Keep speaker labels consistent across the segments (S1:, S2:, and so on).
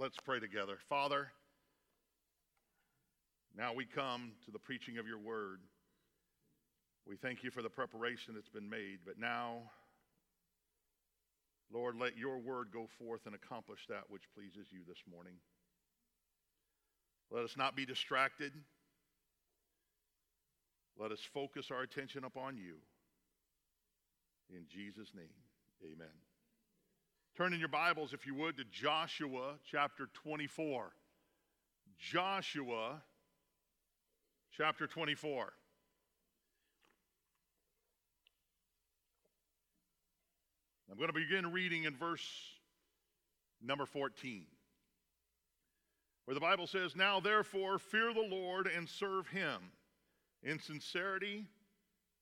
S1: Let's pray together. Father, now we come to the preaching of your word. We thank you for the preparation that's been made, but now, Lord, let your word go forth and accomplish that which pleases you this morning. Let us not be distracted. Let us focus our attention upon you. In Jesus' name, amen. Turn in your Bibles, if you would, to Joshua chapter 24. Joshua chapter 24. I'm going to begin reading in verse number 14, where the Bible says, Now therefore fear the Lord and serve him in sincerity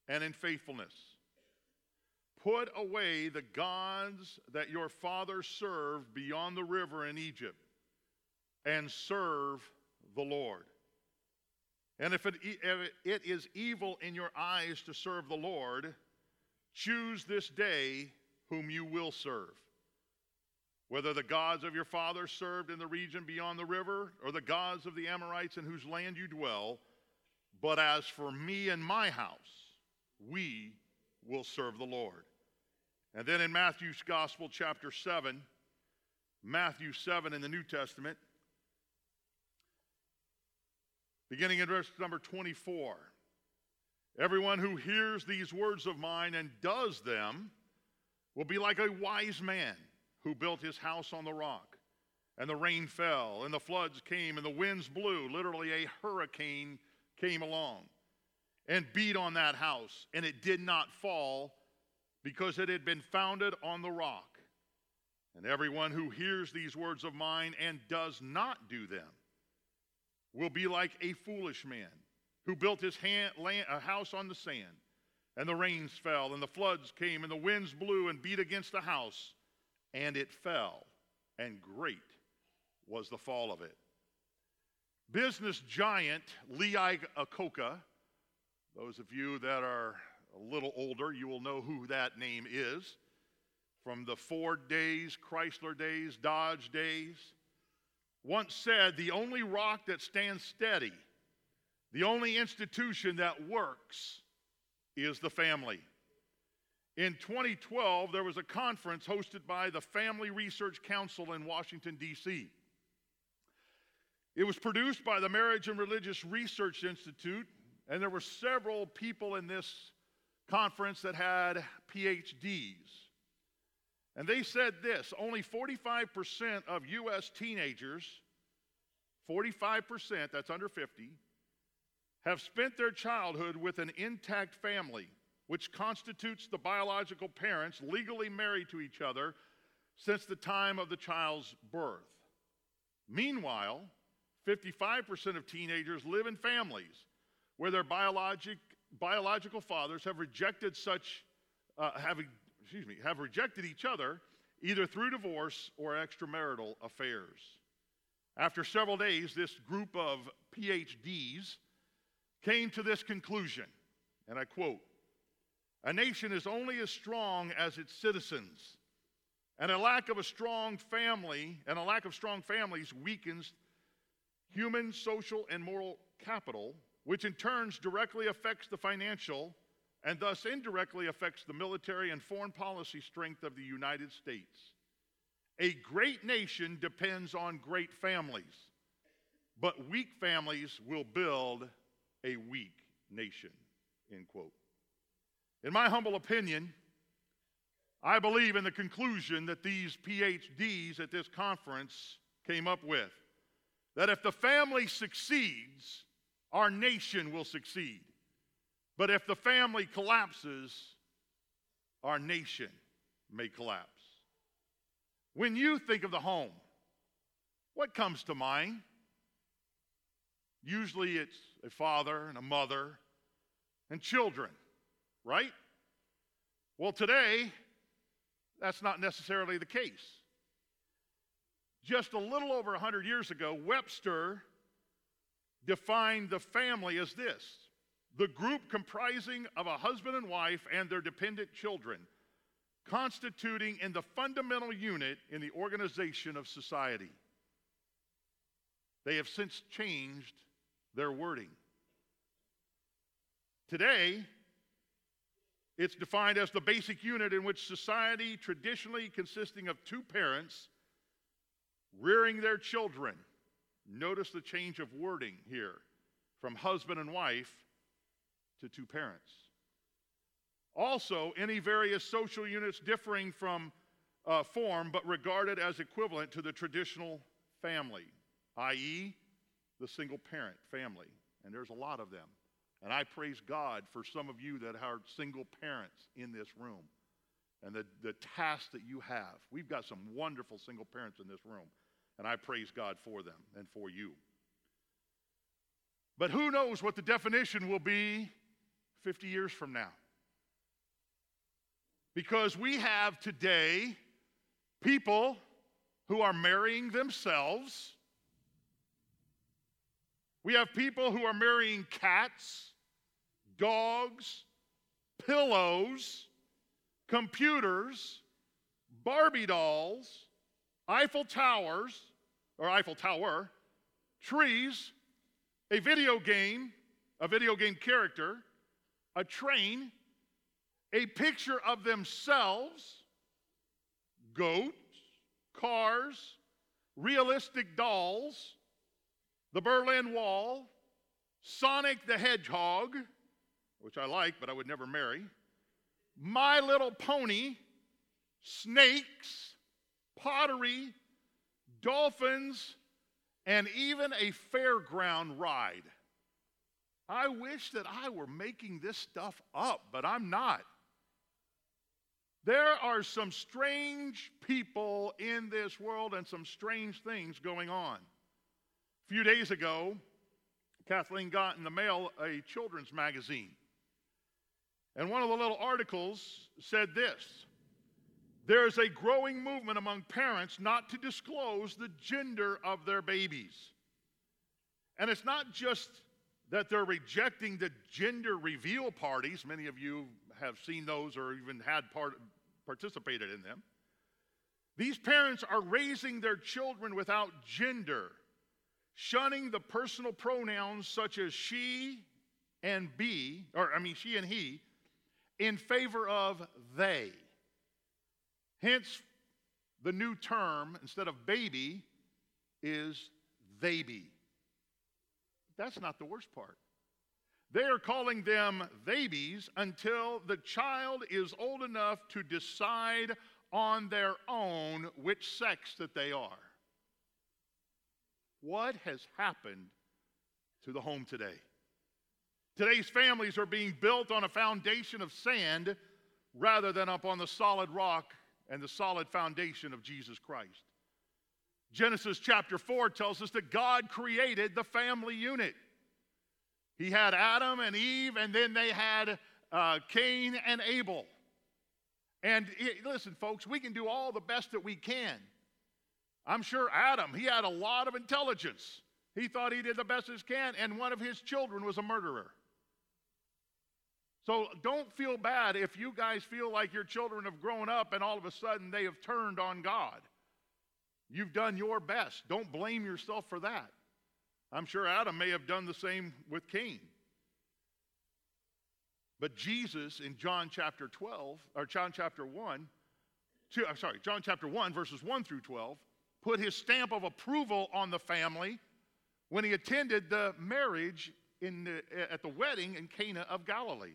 S1: and in faithfulness. Put away the gods that your father served beyond the river in Egypt and serve the Lord. And if it, if it is evil in your eyes to serve the Lord, choose this day whom you will serve. Whether the gods of your fathers served in the region beyond the river, or the gods of the Amorites in whose land you dwell, but as for me and my house, we will serve the Lord. And then in Matthew's Gospel, chapter 7, Matthew 7 in the New Testament, beginning in verse number 24. Everyone who hears these words of mine and does them will be like a wise man who built his house on the rock. And the rain fell, and the floods came, and the winds blew. Literally, a hurricane came along and beat on that house, and it did not fall because it had been founded on the rock. And everyone who hears these words of mine and does not do them will be like a foolish man who built his hand, land, a house on the sand. And the rains fell, and the floods came, and the winds blew and beat against the house, and it fell, and great was the fall of it. Business giant Lee Iacocca, those of you that are a little older, you will know who that name is. From the Ford days, Chrysler days, Dodge days, once said the only rock that stands steady, the only institution that works, is the family. In 2012, there was a conference hosted by the Family Research Council in Washington, D.C. It was produced by the Marriage and Religious Research Institute, and there were several people in this conference that had PhDs. And they said this only 45% of U.S. teenagers, 45%, that's under 50, have spent their childhood with an intact family, which constitutes the biological parents legally married to each other since the time of the child's birth. Meanwhile, 55% of teenagers live in families where their biologic, biological fathers have rejected such, uh, have, excuse me, have rejected each other either through divorce or extramarital affairs. After several days, this group of PhDs came to this conclusion, and I quote A nation is only as strong as its citizens, and a lack of a strong family and a lack of strong families weakens human, social, and moral capital, which in turns directly affects the financial and thus indirectly affects the military and foreign policy strength of the United States. A great nation depends on great families, but weak families will build a weak nation. End quote. In my humble opinion, I believe in the conclusion that these PhDs at this conference came up with that if the family succeeds, our nation will succeed. But if the family collapses, our nation may collapse. When you think of the home, what comes to mind? Usually it's a father and a mother and children, right? Well, today, that's not necessarily the case. Just a little over 100 years ago, Webster defined the family as this the group comprising of a husband and wife and their dependent children, constituting in the fundamental unit in the organization of society. They have since changed their wording. Today, it's defined as the basic unit in which society, traditionally consisting of two parents, rearing their children. Notice the change of wording here from husband and wife to two parents. Also, any various social units differing from uh, form but regarded as equivalent to the traditional family, i.e., the single parent family. And there's a lot of them. And I praise God for some of you that are single parents in this room and the, the task that you have. We've got some wonderful single parents in this room, and I praise God for them and for you. But who knows what the definition will be 50 years from now? Because we have today people who are marrying themselves we have people who are marrying cats, dogs, pillows, computers, Barbie dolls, Eiffel Towers, or Eiffel Tower, trees, a video game, a video game character, a train, a picture of themselves, goats, cars, realistic dolls, the Berlin Wall, Sonic the Hedgehog, which I like, but I would never marry, My Little Pony, snakes, pottery, dolphins, and even a fairground ride. I wish that I were making this stuff up, but I'm not. There are some strange people in this world and some strange things going on. A few days ago, Kathleen got in the mail a children's magazine. And one of the little articles said this There is a growing movement among parents not to disclose the gender of their babies. And it's not just that they're rejecting the gender reveal parties. Many of you have seen those or even had part, participated in them. These parents are raising their children without gender shunning the personal pronouns such as she and be, or I mean, she and he, in favor of they. Hence, the new term, instead of baby, is be. That's not the worst part. They are calling them babies until the child is old enough to decide on their own which sex that they are. What has happened to the home today? Today's families are being built on a foundation of sand rather than upon the solid rock and the solid foundation of Jesus Christ. Genesis chapter 4 tells us that God created the family unit. He had Adam and Eve, and then they had uh, Cain and Abel. And it, listen, folks, we can do all the best that we can. I'm sure Adam, he had a lot of intelligence. He thought he did the best he can, and one of his children was a murderer. So don't feel bad if you guys feel like your children have grown up and all of a sudden they have turned on God. You've done your best. Don't blame yourself for that. I'm sure Adam may have done the same with Cain. But Jesus in John chapter 12, or John chapter 1, two, I'm sorry, John chapter 1, verses 1 through 12, put his stamp of approval on the family when he attended the marriage in the, at the wedding in Cana of Galilee.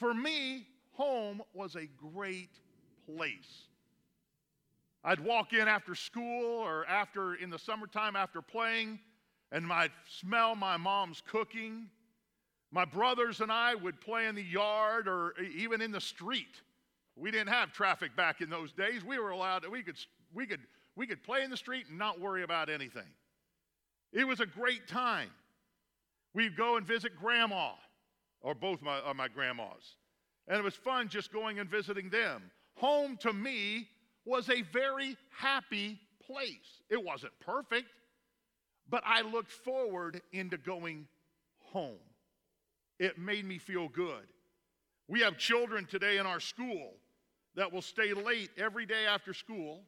S1: For me, home was a great place. I'd walk in after school or after in the summertime after playing, and I'd smell my mom's cooking. My brothers and I would play in the yard or even in the street. We didn't have traffic back in those days. We were allowed, we could, we could we could play in the street and not worry about anything. It was a great time. We'd go and visit grandma, or both my, uh, my grandmas. And it was fun just going and visiting them. Home to me was a very happy place. It wasn't perfect, but I looked forward into going home. It made me feel good. We have children today in our school that will stay late every day after school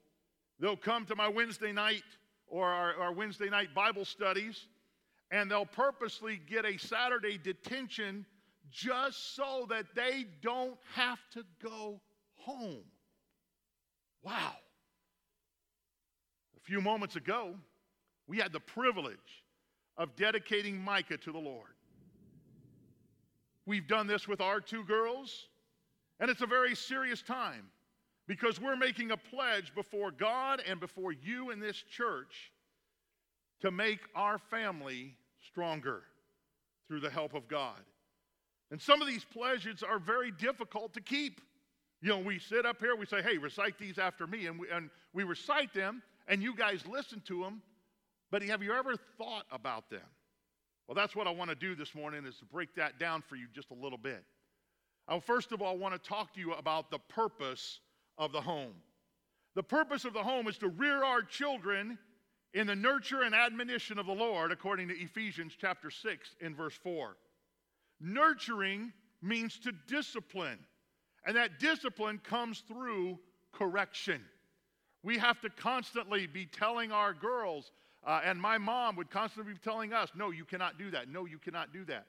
S1: They'll come to my Wednesday night or our, our Wednesday night Bible studies, and they'll purposely get a Saturday detention just so that they don't have to go home. Wow. A few moments ago, we had the privilege of dedicating Micah to the Lord. We've done this with our two girls, and it's a very serious time because we're making a pledge before God and before you in this church to make our family stronger through the help of God. And some of these pleasures are very difficult to keep. You know, we sit up here, we say, hey, recite these after me, and we, and we recite them, and you guys listen to them, but have you ever thought about them? Well, that's what I want to do this morning is to break that down for you just a little bit. I first of all want to talk to you about the purpose of the home. The purpose of the home is to rear our children in the nurture and admonition of the Lord, according to Ephesians chapter 6 in verse 4. Nurturing means to discipline, and that discipline comes through correction. We have to constantly be telling our girls, uh, and my mom would constantly be telling us, no, you cannot do that. No, you cannot do that.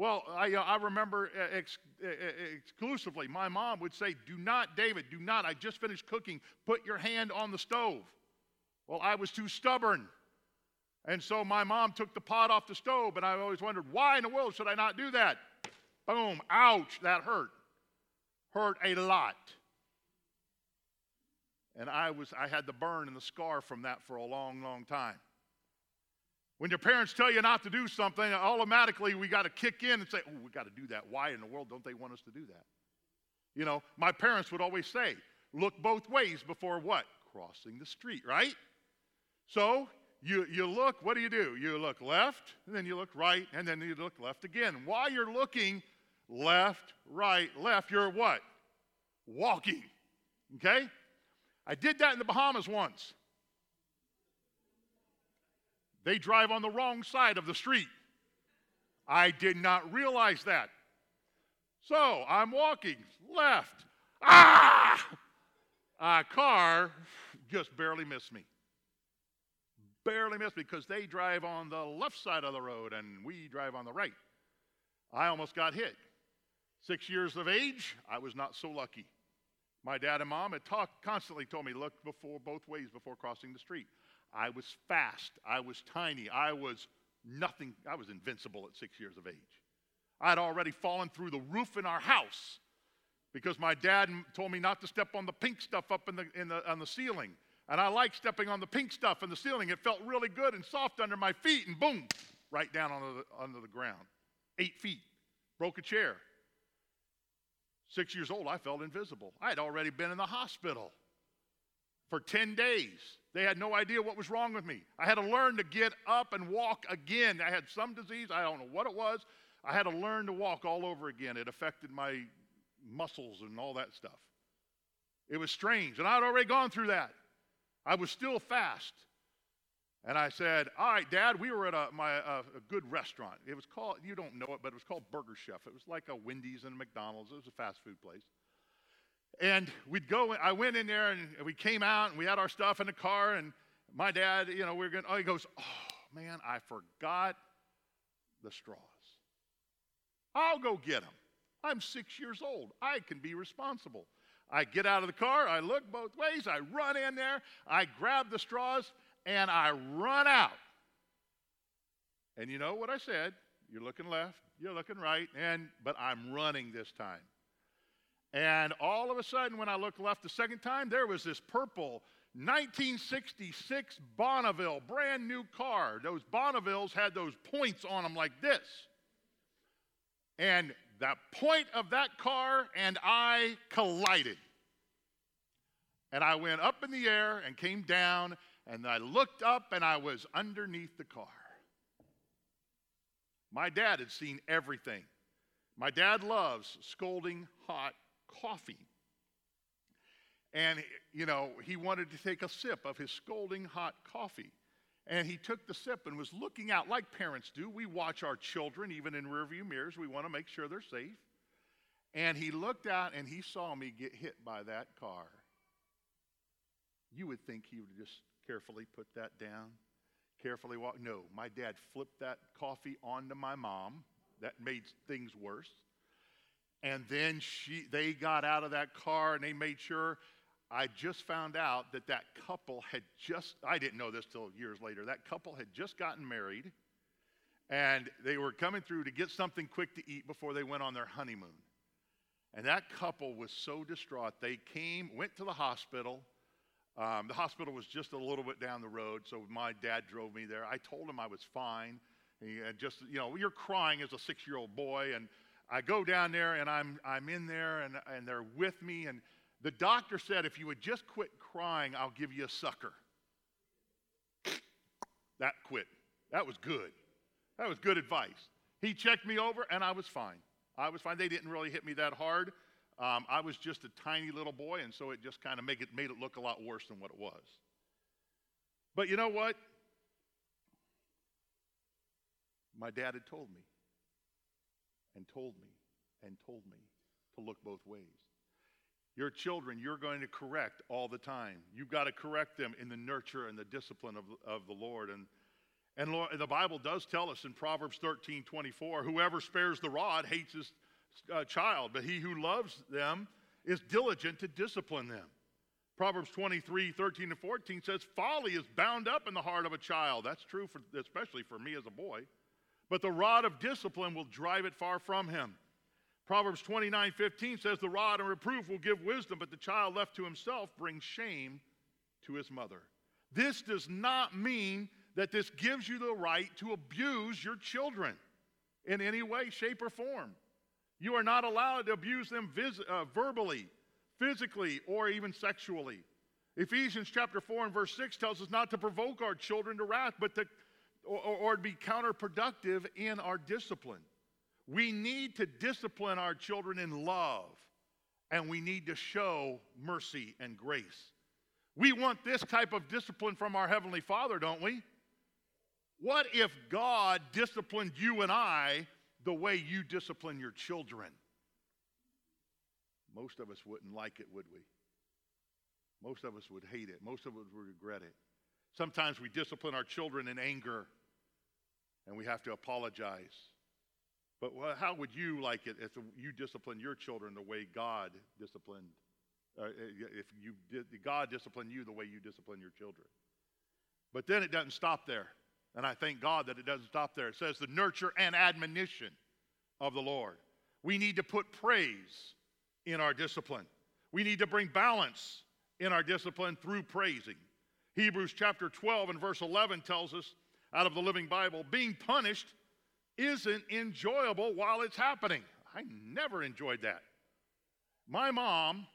S1: Well, I, uh, I remember uh, ex- uh, exclusively, my mom would say, Do not, David, do not. I just finished cooking. Put your hand on the stove. Well, I was too stubborn. And so my mom took the pot off the stove, and I always wondered, why in the world should I not do that? Boom, ouch, that hurt. Hurt a lot. And I was I had the burn and the scar from that for a long, long time. When your parents tell you not to do something, automatically we got to kick in and say, oh, we got to do that. Why in the world don't they want us to do that? You know, my parents would always say, look both ways before what? Crossing the street, right? So you, you look, what do you do? You look left, and then you look right, and then you look left again. While you're looking left, right, left, you're what? Walking. Okay? I did that in the Bahamas once. They drive on the wrong side of the street. I did not realize that. So I'm walking left. Ah! A car just barely missed me barely missed because they drive on the left side of the road and we drive on the right. I almost got hit. Six years of age, I was not so lucky. My dad and mom had talked, constantly told me, look before both ways before crossing the street. I was fast. I was tiny. I was nothing. I was invincible at six years of age. I had already fallen through the roof in our house because my dad told me not to step on the pink stuff up in the, in the, on the ceiling. And I like stepping on the pink stuff in the ceiling. It felt really good and soft under my feet, and boom, right down onto the, the ground. Eight feet. Broke a chair. Six years old, I felt invisible. I had already been in the hospital for 10 days. They had no idea what was wrong with me. I had to learn to get up and walk again. I had some disease, I don't know what it was. I had to learn to walk all over again. It affected my muscles and all that stuff. It was strange, and I'd already gone through that. I was still fast. And I said, All right, Dad, we were at a, my, a, good restaurant. It was called, you don't know it, but it was called Burger Chef. It was like a Wendy's and a McDonald's. It was a fast food place. And we'd go, I went in there and we came out and we had our stuff in the car. And my dad, you know, we are going, oh, he goes, Oh, man, I forgot the straws. I'll go get them. I'm six years old. I can be responsible. I get out of the car, I look both ways, I run in there, I grab the straws, and I run out. And you know what I said? You're looking left, you're looking right, and but I'm running this time. And all of a sudden, when I looked left the second time, there was this purple 1966 Bonneville, brand new car. Those Bonnevilles had those points on them like this. And the point of that car and I collided. And I went up in the air and came down, and I looked up and I was underneath the car. My dad had seen everything. My dad loves scolding hot coffee. And, you know, he wanted to take a sip of his scolding hot coffee. And he took the sip and was looking out like parents do. We watch our children, even in rearview mirrors. We want to make sure they're safe. And he looked out and he saw me get hit by that car. You would think he would just carefully put that down, carefully walk. No, my dad flipped that coffee onto my mom. That made things worse. And then she, they got out of that car and they made sure. I just found out that that couple had just, I didn't know this till years later, that couple had just gotten married and they were coming through to get something quick to eat before they went on their honeymoon. And that couple was so distraught. They came, went to the hospital. Um, the hospital was just a little bit down the road, so my dad drove me there. I told him I was fine. And just, you know, you're crying as a six year old boy. And I go down there and I'm, I'm in there and, and they're with me. And the doctor said, if you would just quit crying, I'll give you a sucker. That quit. That was good. That was good advice. He checked me over and I was fine. I was fine. They didn't really hit me that hard. Um, I was just a tiny little boy, and so it just kind of made it, made it look a lot worse than what it was. But you know what? My dad had told me, and told me, and told me to look both ways. Your children, you're going to correct all the time. You've got to correct them in the nurture and the discipline of, of the Lord. And, and Lord, the Bible does tell us in Proverbs 13 24, whoever spares the rod hates his uh, child, but he who loves them is diligent to discipline them. Proverbs 23 13 and 14 says, Folly is bound up in the heart of a child. That's true, for, especially for me as a boy. But the rod of discipline will drive it far from him. Proverbs 29 15 says, The rod and reproof will give wisdom, but the child left to himself brings shame to his mother. This does not mean that this gives you the right to abuse your children in any way, shape, or form. You are not allowed to abuse them vis- uh, verbally, physically, or even sexually. Ephesians chapter 4 and verse 6 tells us not to provoke our children to wrath, but to, or, or to be counterproductive in our discipline. We need to discipline our children in love, and we need to show mercy and grace. We want this type of discipline from our Heavenly Father, don't we? What if God disciplined you and I the way you discipline your children? Most of us wouldn't like it, would we? Most of us would hate it. Most of us would regret it. Sometimes we discipline our children in anger and we have to apologize. But how would you like it if you disciplined your children the way God disciplined, uh, if you did, God disciplined you the way you discipline your children? But then it doesn't stop there. And I thank God that it doesn't stop there. It says the nurture and admonition of the Lord. We need to put praise in our discipline. We need to bring balance in our discipline through praising. Hebrews chapter 12 and verse 11 tells us out of the Living Bible being punished isn't enjoyable while it's happening. I never enjoyed that. My mom,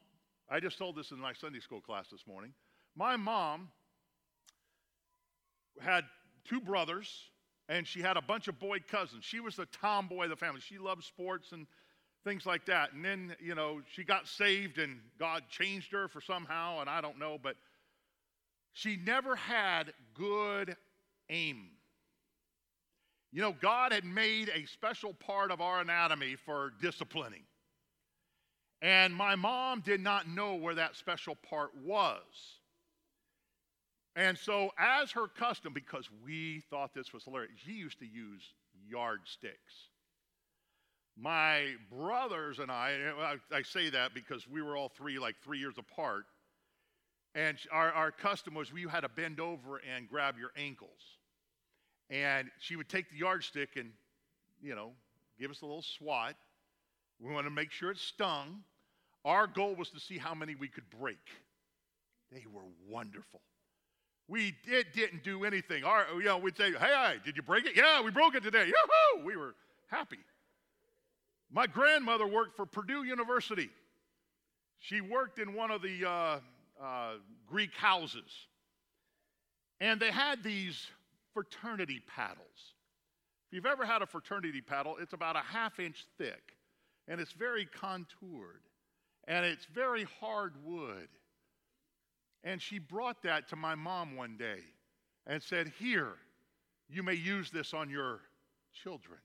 S1: I just told this in my Sunday school class this morning. My mom had two brothers, and she had a bunch of boy cousins. She was the tomboy of the family. She loved sports and things like that. And then, you know, she got saved and God changed her for somehow, and I don't know, but she never had good aim. You know, God had made a special part of our anatomy for disciplining. And my mom did not know where that special part was. And so, as her custom, because we thought this was hilarious, she used to use yardsticks. My brothers and I, I, say that because we were all three, like three years apart. And our, our custom was we had to bend over and grab your ankles. And she would take the yardstick and, you know, give us a little swat. We wanted to make sure it stung. Our goal was to see how many we could break. They were wonderful. We did, didn't do anything. Our, you know, we'd say, hey, did you break it? Yeah, we broke it today. Yahoo! We were happy. My grandmother worked for Purdue University. She worked in one of the uh, uh, Greek houses. And they had these fraternity paddles. If you've ever had a fraternity paddle, it's about a half inch thick. And it's very contoured. And it's very hard wood. And she brought that to my mom one day and said, Here, you may use this on your children.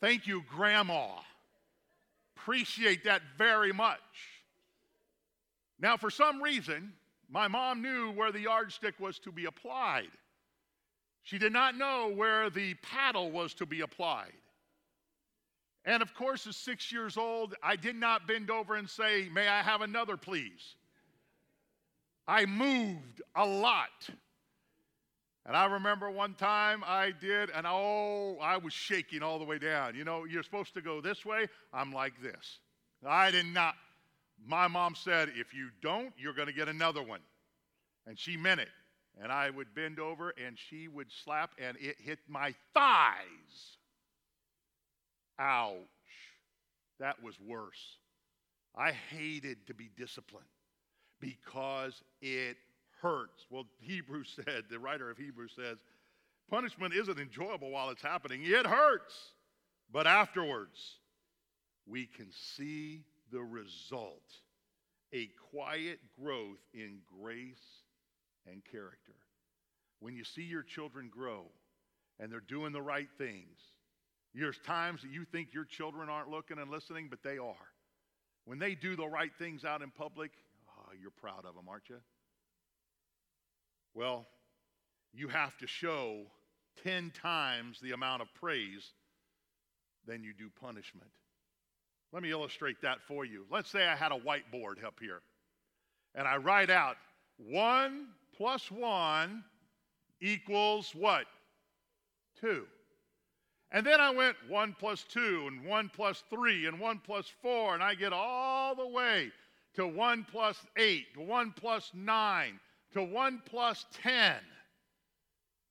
S1: Thank you, Grandma. Appreciate that very much. Now, for some reason, My mom knew where the yardstick was to be applied. She did not know where the paddle was to be applied. And of course, at six years old, I did not bend over and say, May I have another, please? I moved a lot. And I remember one time I did, and oh, I was shaking all the way down. You know, you're supposed to go this way. I'm like this. I did not. My mom said, if you don't, you're going to get another one. And she meant it. And I would bend over, and she would slap, and it hit my thighs. Ouch. That was worse. I hated to be disciplined because it hurts. Well, Hebrews said, the writer of Hebrews says, punishment isn't enjoyable while it's happening, it hurts. But afterwards, we can see the result a quiet growth in grace and character. When you see your children grow and they're doing the right things, there's times that you think your children aren't looking and listening, but they are. When they do the right things out in public, oh, you're proud of them, aren't you? Well, you have to show 10 times the amount of praise than you do punishment. Let me illustrate that for you. Let's say I had a whiteboard up here, and I write out 1 plus 1 equals what? 2. And then I went 1 plus 2, and 1 plus 3, and 1 plus 4, and I get all the way to 1 plus 8, to 1 plus 9, to 1 plus 10.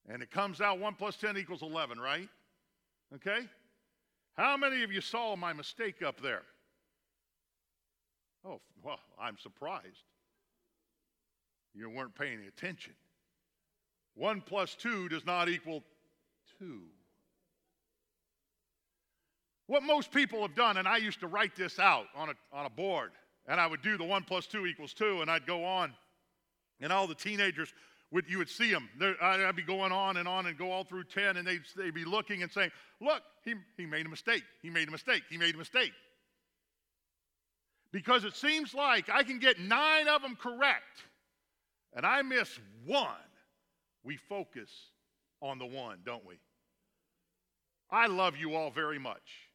S1: And it comes out 1 plus 10 equals 11, right? Okay? How many of you saw my mistake up there? Oh, well, I'm surprised. You weren't paying attention. 1 plus 2 does not equal 2. What most people have done, and I used to write this out on a, on a board, and I would do the 1 plus 2 equals 2, and I'd go on. And all the teenagers, would, you would see them. I'd be going on and on and go all through 10, and they'd, they'd be looking and saying, Look, he, he made a mistake. He made a mistake. He made a mistake. Because it seems like I can get nine of them correct, and I miss one. We focus on the one, don't we? I love you all very much.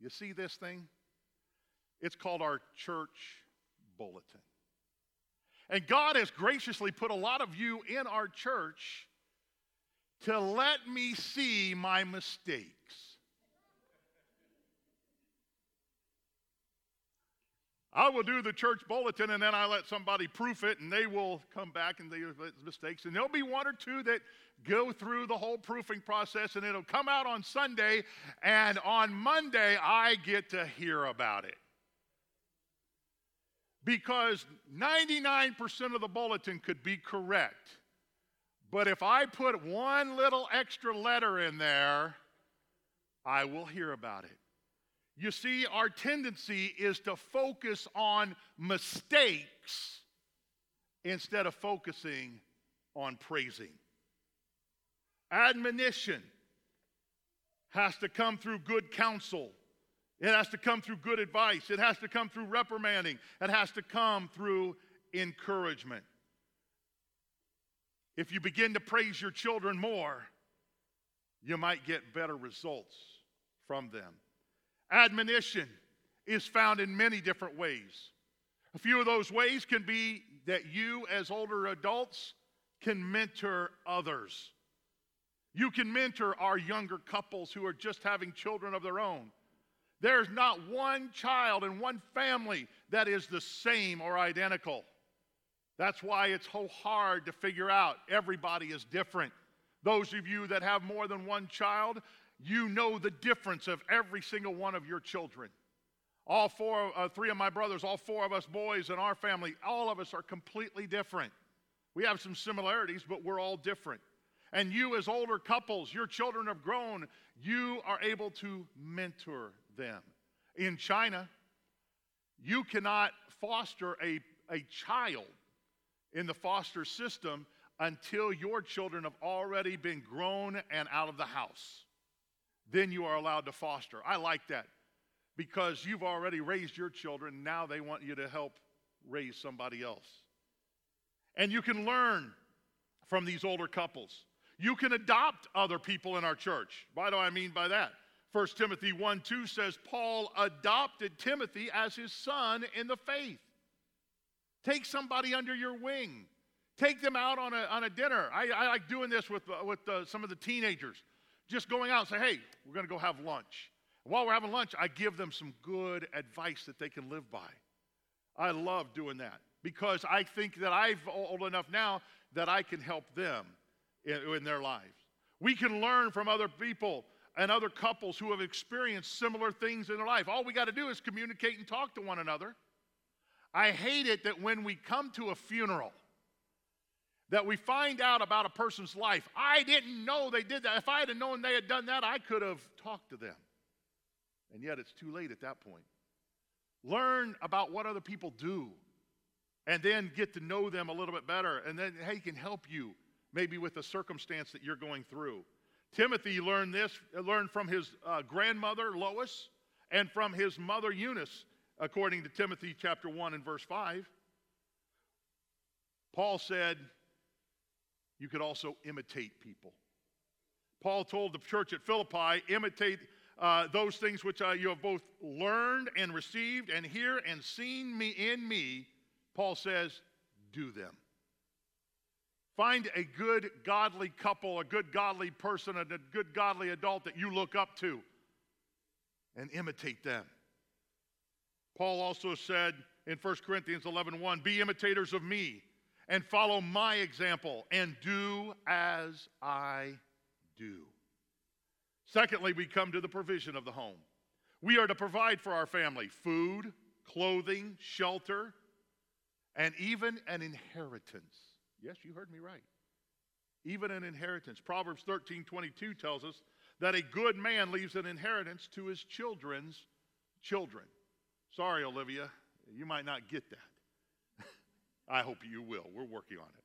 S1: You see this thing? It's called our church bulletin. And God has graciously put a lot of you in our church to let me see my mistakes. I will do the church bulletin and then I let somebody proof it and they will come back and they have mistakes. And there'll be one or two that go through the whole proofing process and it'll come out on Sunday and on Monday I get to hear about it because 99% of the bulletin could be correct. But if I put one little extra letter in there, I will hear about it. You see, our tendency is to focus on mistakes instead of focusing on praising. Admonition has to come through good counsel it has to come through good advice. It has to come through reprimanding. It has to come through encouragement. If you begin to praise your children more, you might get better results from them. Admonition is found in many different ways. A few of those ways can be that you, as older adults, can mentor others. You can mentor our younger couples who are just having children of their own. There's not one child in one family that is the same or identical. That's why it's so hard to figure out. Everybody is different. Those of you that have more than one child, you know the difference of every single one of your children. All four, uh, three of my brothers, all four of us boys in our family, all of us are completely different. We have some similarities, but we're all different. And you, as older couples, your children have grown, you are able to mentor them. In China, you cannot foster a, a child in the foster system until your children have already been grown and out of the house. Then you are allowed to foster. I like that. because you've already raised your children. Now they want you to help raise somebody else. And you can learn from these older couples. You can adopt other people in our church. What do I mean by that? 1 Timothy 1 2 says, Paul adopted Timothy as his son in the faith. Take somebody under your wing. Take them out on a, on a dinner. I, I like doing this with, with uh, some of the teenagers. Just going out and say, hey, we're going to go have lunch. While we're having lunch, I give them some good advice that they can live by. I love doing that because I think that I'm old enough now that I can help them in, in their lives. We can learn from other people and other couples who have experienced similar things in their life. All we got to do is communicate and talk to one another. I hate it that when we come to a funeral, that we find out about a person's life. I didn't know they did that. If I had known they had done that, I could have talked to them. And yet it's too late at that point. Learn about what other people do and then get to know them a little bit better. And then, hey, can help you maybe with a circumstance that you're going through. Timothy learned this, learned from his uh, grandmother, Lois, and from his mother, Eunice, according to Timothy chapter 1 and verse 5. Paul said, you could also imitate people. Paul told the church at Philippi, imitate uh, those things which uh, you have both learned and received and hear and seen me in me. Paul says, do them. Find a good, godly couple, a good, godly person, a good, godly adult that you look up to and imitate them. Paul also said in 1 Corinthians 11 1, Be imitators of me and follow my example and do as I do. Secondly, we come to the provision of the home. We are to provide for our family food, clothing, shelter, and even an inheritance. Yes, you heard me right. Even an inheritance. Proverbs 13 22 tells us that a good man leaves an inheritance to his children's children. Sorry, Olivia, you might not get that. I hope you will. We're working on it.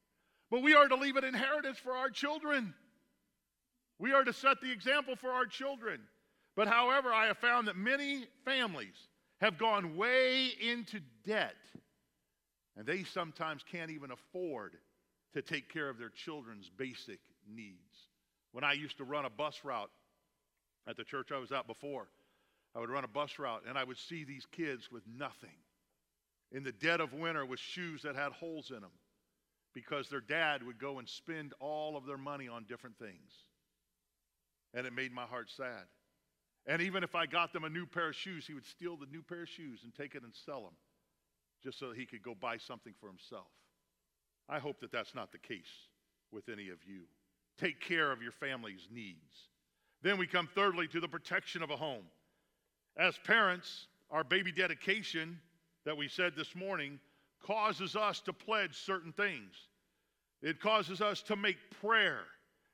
S1: But we are to leave an inheritance for our children. We are to set the example for our children. But however, I have found that many families have gone way into debt, and they sometimes can't even afford to take care of their children's basic needs. When I used to run a bus route at the church I was at before, I would run a bus route and I would see these kids with nothing in the dead of winter with shoes that had holes in them because their dad would go and spend all of their money on different things. And it made my heart sad. And even if I got them a new pair of shoes, he would steal the new pair of shoes and take it and sell them just so he could go buy something for himself. I hope that that's not the case with any of you. Take care of your family's needs. Then we come thirdly to the protection of a home. As parents, our baby dedication that we said this morning causes us to pledge certain things. It causes us to make prayer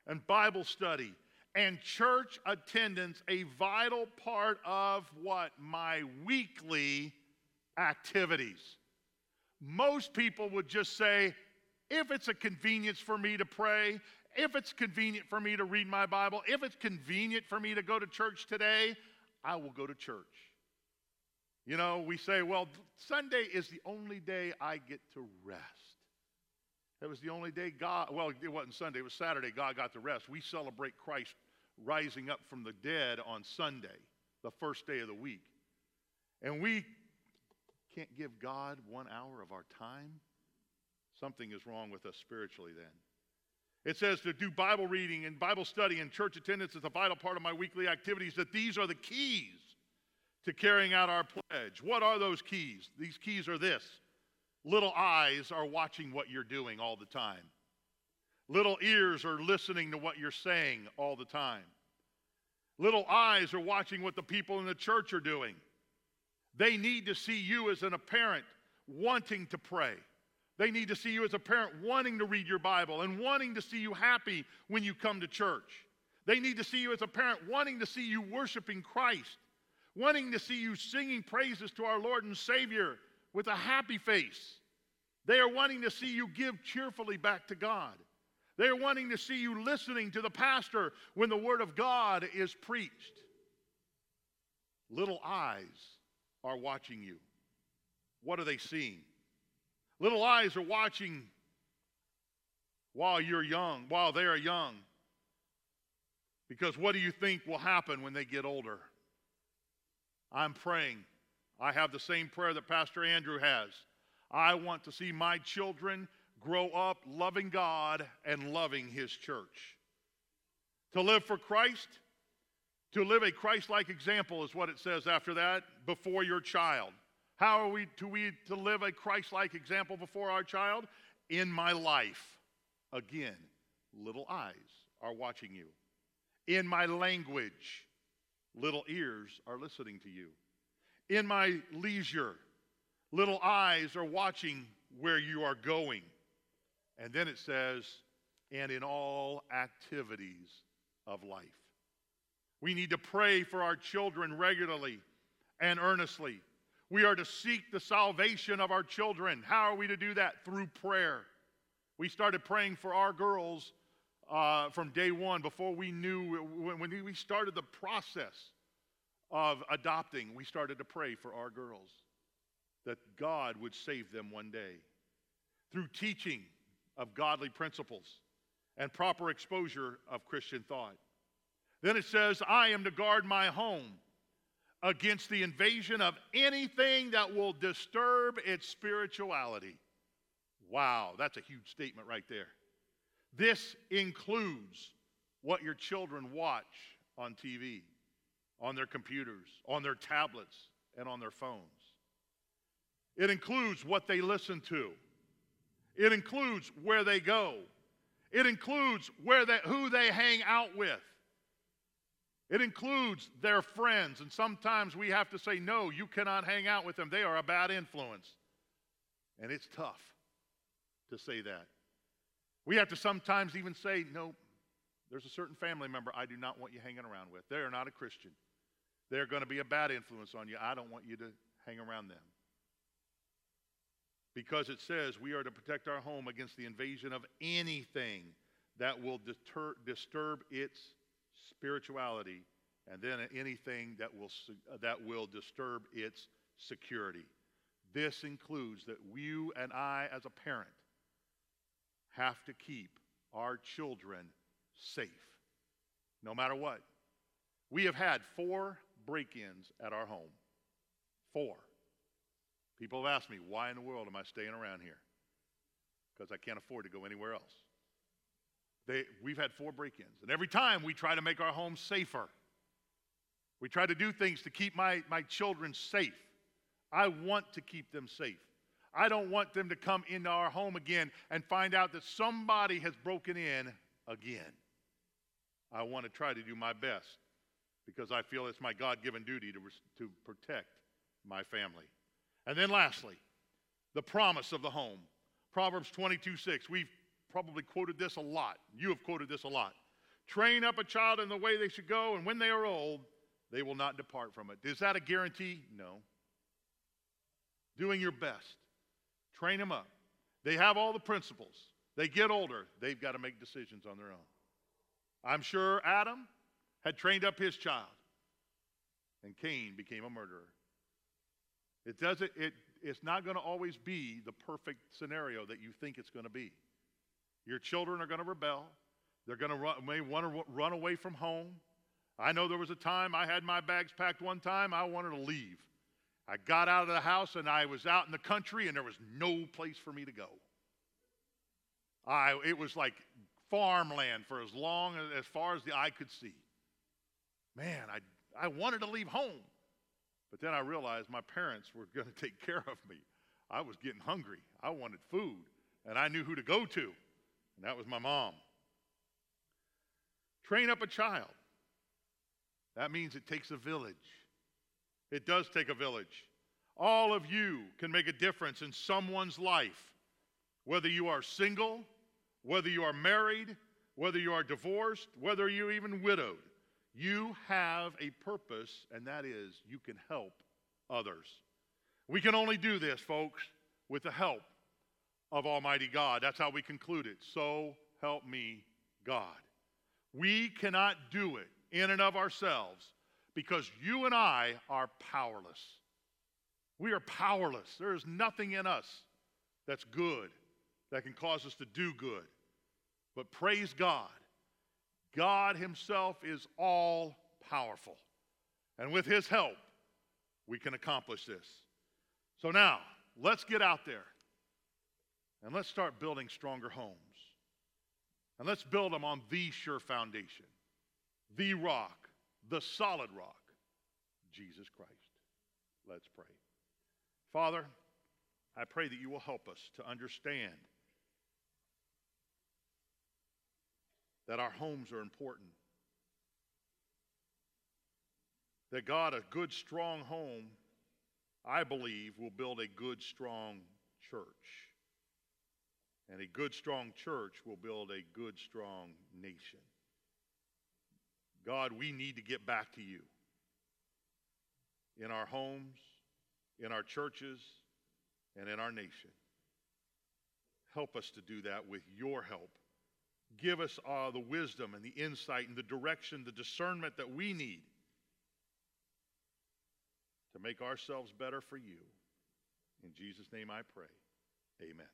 S1: and Bible study and church attendance a vital part of what? My weekly activities. Most people would just say, if it's a convenience for me to pray, if it's convenient for me to read my Bible, if it's convenient for me to go to church today, I will go to church. You know, we say, well, Sunday is the only day I get to rest. That was the only day God, well, it wasn't Sunday, it was Saturday, God got to rest. We celebrate Christ rising up from the dead on Sunday, the first day of the week. And we can't give God one hour of our time. Something is wrong with us spiritually then. It says to do Bible reading and Bible study and church attendance is a vital part of my weekly activities, that these are the keys to carrying out our pledge. What are those keys? These keys are this little eyes are watching what you're doing all the time, little ears are listening to what you're saying all the time, little eyes are watching what the people in the church are doing. They need to see you as an, a parent wanting to pray. They need to see you as a parent wanting to read your Bible and wanting to see you happy when you come to church. They need to see you as a parent wanting to see you worshiping Christ wanting to see you singing praises to our Lord and Savior with a happy face. They are wanting to see you give cheerfully back to God. They are wanting to see you listening to the pastor when the Word of God is preached. Little eyes are watching you. What are they seeing? Little eyes are watching while you're young, while they are young. Because what do you think will happen when they get older? I'm praying. I have the same prayer that Pastor Andrew has. I want to see my children grow up loving God and loving His church. To live for Christ, to live a Christ like example is what it says after that before your child. How are we to, we to live a Christ like example before our child? In my life. Again, little eyes are watching you. In my language, little ears are listening to you. In my leisure, little eyes are watching where you are going. And then it says, and in all activities of life. We need to pray for our children regularly and earnestly. We are to seek the salvation of our children. How are we to do that? Through prayer. We started praying for our girls uh, from day one before we knew, when, when we started the process of adopting, we started to pray for our girls that God would save them one day. Through teaching of godly principles and proper exposure of Christian thought. Then it says, I am to guard my home against the invasion of anything that will disturb its spirituality. Wow, that's a huge statement right there. This includes what your children watch on TV, on their computers, on their tablets, and on their phones. It includes what they listen to. It includes where they go. It includes where they, who they hang out with. It includes their friends. And sometimes we have to say, no, you cannot hang out with them. They are a bad influence. And it's tough to say that. We have to sometimes even say, no, there's a certain family member I do not want you hanging around with. They are not a Christian. They're going to be a bad influence on you. I don't want you to hang around them. Because it says we are to protect our home against the invasion of anything that will deter, disturb its spirituality and then anything that will, that will disturb its security. This includes that you and I, as a parent, have to keep our children safe, no matter what. We have had four break ins at our home. Four. People have asked me, why in the world am I staying around here? Because I can't afford to go anywhere else. They, we've had four break ins, and every time we try to make our home safer. We try to do things to keep my, my children safe. I want to keep them safe. I don't want them to come into our home again and find out that somebody has broken in again. I want to try to do my best because I feel it's my God given duty to, to protect my family. And then lastly, the promise of the home. Proverbs 22 6. We've probably quoted this a lot. You have quoted this a lot. Train up a child in the way they should go, and when they are old, they will not depart from it. Is that a guarantee? No. Doing your best train them up. They have all the principles. They get older, they've got to make decisions on their own. I'm sure Adam had trained up his child, and Cain became a murderer. It doesn't, it, it's not going to always be the perfect scenario that you think it's going to be. Your children are going to rebel. They're going to run, may want to run away from home. I know there was a time I had my bags packed one time, I wanted to leave. I got out of the house and I was out in the country and there was no place for me to go. I, it was like farmland for as long as, as far as the eye could see. Man, I, I wanted to leave home. But then I realized my parents were going to take care of me. I was getting hungry. I wanted food. And I knew who to go to. And that was my mom. Train up a child. That means it takes a village. It does take a village. All of you can make a difference in someone's life, whether you are single, whether you are married, whether you are divorced, whether you're even widowed. You have a purpose, and that is you can help others. We can only do this, folks, with the help of Almighty God. That's how we conclude it. So help me, God. We cannot do it in and of ourselves because you and I are powerless. We are powerless. There is nothing in us that's good that can cause us to do good. But praise God, God Himself is all powerful. And with His help, we can accomplish this. So now, let's get out there and let's start building stronger homes. And let's build them on the sure foundation, the rock, the solid rock, Jesus Christ. Let's pray. Father, I pray that you will help us to understand that our homes are important. That God, a good, strong home, I believe, will build a good, strong church. And a good, strong church will build a good, strong nation. God, we need to get back to you in our homes, in our churches, and in our nation. Help us to do that with your help. Give us uh, the wisdom and the insight and the direction, the discernment that we need to make ourselves better for you. In Jesus' name I pray. Amen.